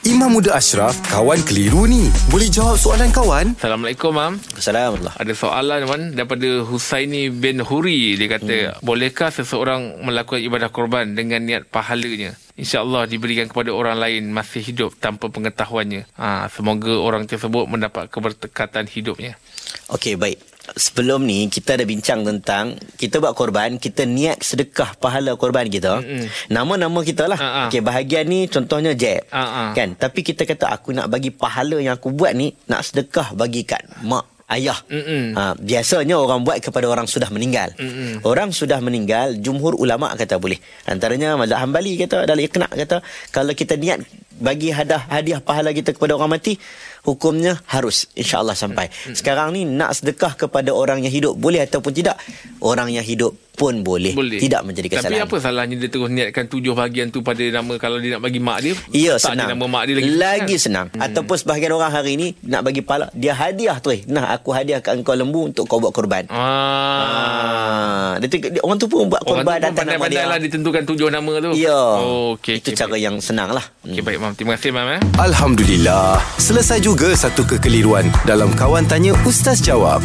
Imam Muda Ashraf, kawan keliru ni. Boleh jawab soalan kawan? Assalamualaikum, Mam. Assalamualaikum. Ada soalan, Man, daripada Husaini bin Huri. Dia kata, hmm. bolehkah seseorang melakukan ibadah korban dengan niat pahalanya? InsyaAllah diberikan kepada orang lain masih hidup tanpa pengetahuannya. Ha, semoga orang tersebut mendapat keberkatan hidupnya. Okey, baik. Sebelum ni kita ada bincang tentang kita buat korban, kita niat sedekah pahala korban kita. Mm-mm. Nama-nama kita lah. Uh-uh. Okey, bahagian ni contohnya Jeb. Uh-uh. Kan? Tapi kita kata aku nak bagi pahala yang aku buat ni nak sedekah bagikan mak ayah. Ha, biasanya orang buat kepada orang sudah meninggal. Mm-mm. Orang sudah meninggal, jumhur ulama kata boleh. Antaranya mazhab Hambali kata dalam iqna kata kalau kita niat bagi hadiah hadiah pahala kita kepada orang mati, hukumnya harus insya-Allah sampai. Mm-hmm. Sekarang ni nak sedekah kepada orang yang hidup boleh ataupun tidak? Orang yang hidup pun boleh, boleh. tidak menjadi kesalahan. Tapi apa salahnya dia terus niatkan tujuh bahagian tu pada nama kalau dia nak bagi mak dia? Ya, senang. nama mak dia lagi, lagi senang. Hmm. Ataupun sebahagian orang hari ni nak bagi pahala, dia hadiah tu eh. Nah, aku hadiah kat engkau lembu untuk kau buat korban. Ah. ah. Dia, dia, orang tu pun buat korban orang tu pun pandai-pandai lah ditentukan tujuh nama tu. Ya. Oh, okay, Itu okay, cara baik. yang senang lah. Okay, baik, Mam. Terima kasih, Mam. Eh. Alhamdulillah. Selesai juga satu kekeliruan dalam Kawan Tanya Ustaz Jawab.